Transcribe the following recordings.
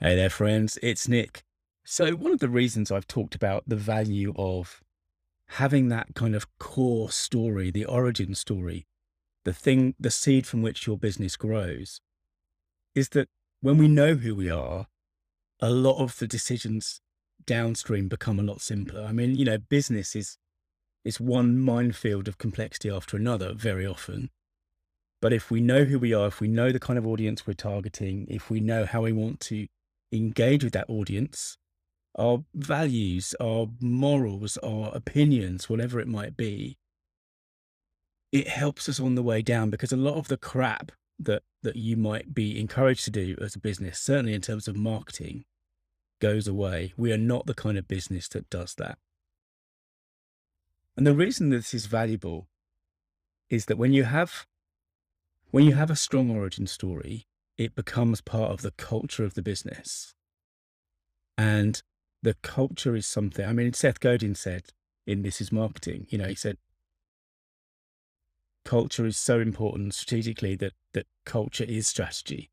Hey there, friends. It's Nick. So, one of the reasons I've talked about the value of having that kind of core story, the origin story, the thing, the seed from which your business grows, is that when we know who we are, a lot of the decisions downstream become a lot simpler. I mean, you know, business is is one minefield of complexity after another very often. But if we know who we are, if we know the kind of audience we're targeting, if we know how we want to engage with that audience, our values, our morals, our opinions, whatever it might be, it helps us on the way down because a lot of the crap that that you might be encouraged to do as a business, certainly in terms of marketing, goes away. We are not the kind of business that does that. And the reason this is valuable is that when you have when you have a strong origin story, it becomes part of the culture of the business. And the culture is something, I mean, Seth Godin said in This is Marketing, you know, he said, culture is so important strategically that, that culture is strategy,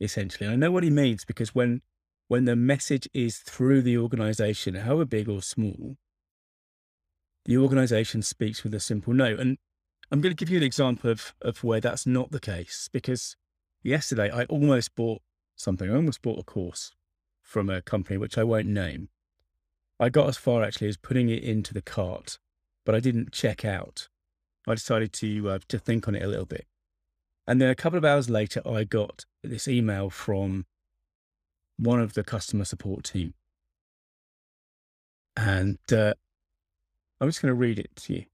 essentially. And I know what he means because when, when the message is through the organization, however big or small, the organization speaks with a simple no. And I'm going to give you an example of, of where that's not the case because yesterday I almost bought something. I almost bought a course from a company which I won't name. I got as far actually as putting it into the cart, but I didn't check out. I decided to uh, to think on it a little bit, and then a couple of hours later, I got this email from one of the customer support team, and uh, I'm just going to read it to you.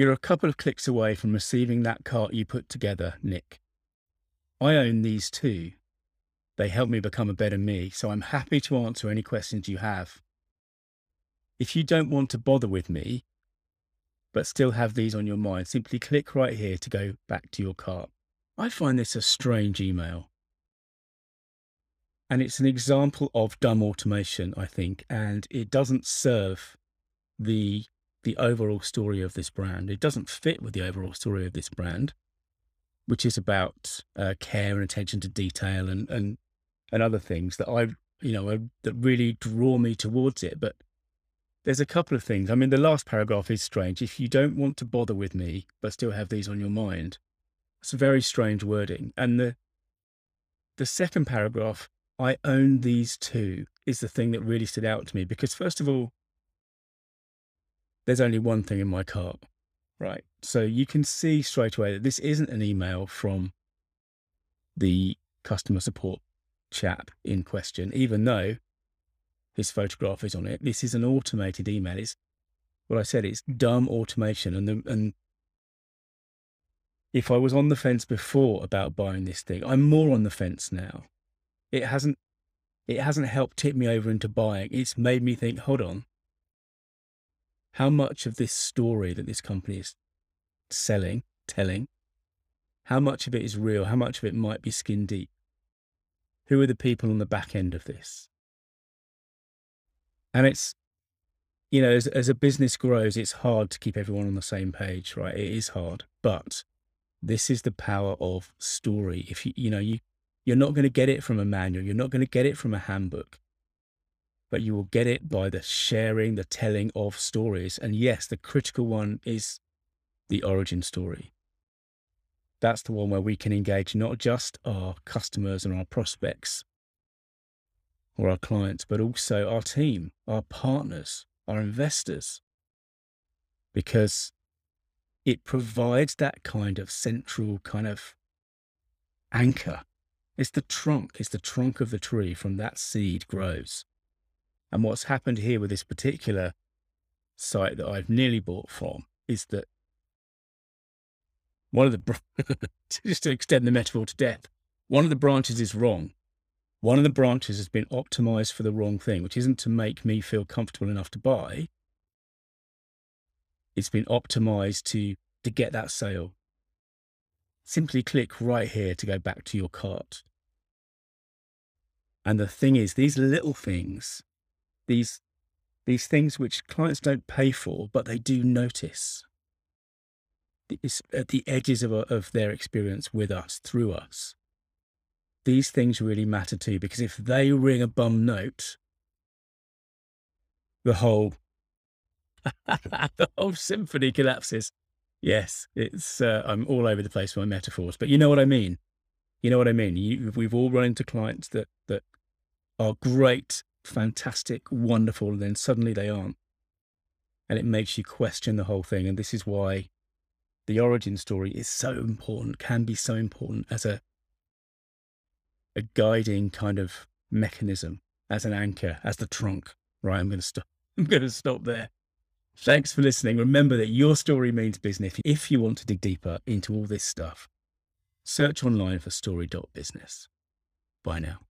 You're a couple of clicks away from receiving that cart you put together, Nick. I own these too. They help me become a better me, so I'm happy to answer any questions you have. If you don't want to bother with me, but still have these on your mind, simply click right here to go back to your cart. I find this a strange email. And it's an example of dumb automation, I think, and it doesn't serve the the overall story of this brand. It doesn't fit with the overall story of this brand, which is about uh, care and attention to detail and and and other things that I you know that really draw me towards it. But there's a couple of things. I mean, the last paragraph is strange. If you don't want to bother with me, but still have these on your mind, it's a very strange wording. And the the second paragraph, I own these two, is the thing that really stood out to me because first of all, there's only one thing in my cart, right? So you can see straight away that this isn't an email from the customer support chap in question, even though his photograph is on it. This is an automated email. It's what I said. It's dumb automation, and the, and if I was on the fence before about buying this thing, I'm more on the fence now. It hasn't it hasn't helped tip me over into buying. It's made me think, hold on, how much of this story that this company is selling, telling, how much of it is real? How much of it might be skin deep? Who are the people on the back end of this? And it's, you know, as, as a business grows, it's hard to keep everyone on the same page, right? It is hard, but this is the power of story. If you, you know, you, you're not going to get it from a manual. You're not going to get it from a handbook but you will get it by the sharing, the telling of stories. And yes, the critical one is the origin story. That's the one where we can engage not just our customers and our prospects or our clients, but also our team, our partners, our investors, because it provides that kind of central kind of anchor. It's the trunk, it's the trunk of the tree from that seed grows. And what's happened here with this particular site that I've nearly bought from is that one of the, just to extend the metaphor to death, one of the branches is wrong. One of the branches has been optimized for the wrong thing, which isn't to make me feel comfortable enough to buy. It's been optimized to, to get that sale. Simply click right here to go back to your cart. And the thing is, these little things these these things which clients don't pay for, but they do notice. It's at the edges of, of their experience with us, through us. these things really matter too, because if they ring a bum note, the whole the whole symphony collapses. Yes, it's uh, I'm all over the place with my metaphors, but you know what I mean. You know what I mean. You, we've all run into clients that that are great, fantastic, wonderful, and then suddenly they aren't, and it makes you question the whole thing. And this is why the origin story is so important, can be so important as a a guiding kind of mechanism, as an anchor, as the trunk. Right, I'm going to stop. I'm going to stop there. Thanks for listening. Remember that your story means business. If you want to dig deeper into all this stuff, search online for story.business. Bye now.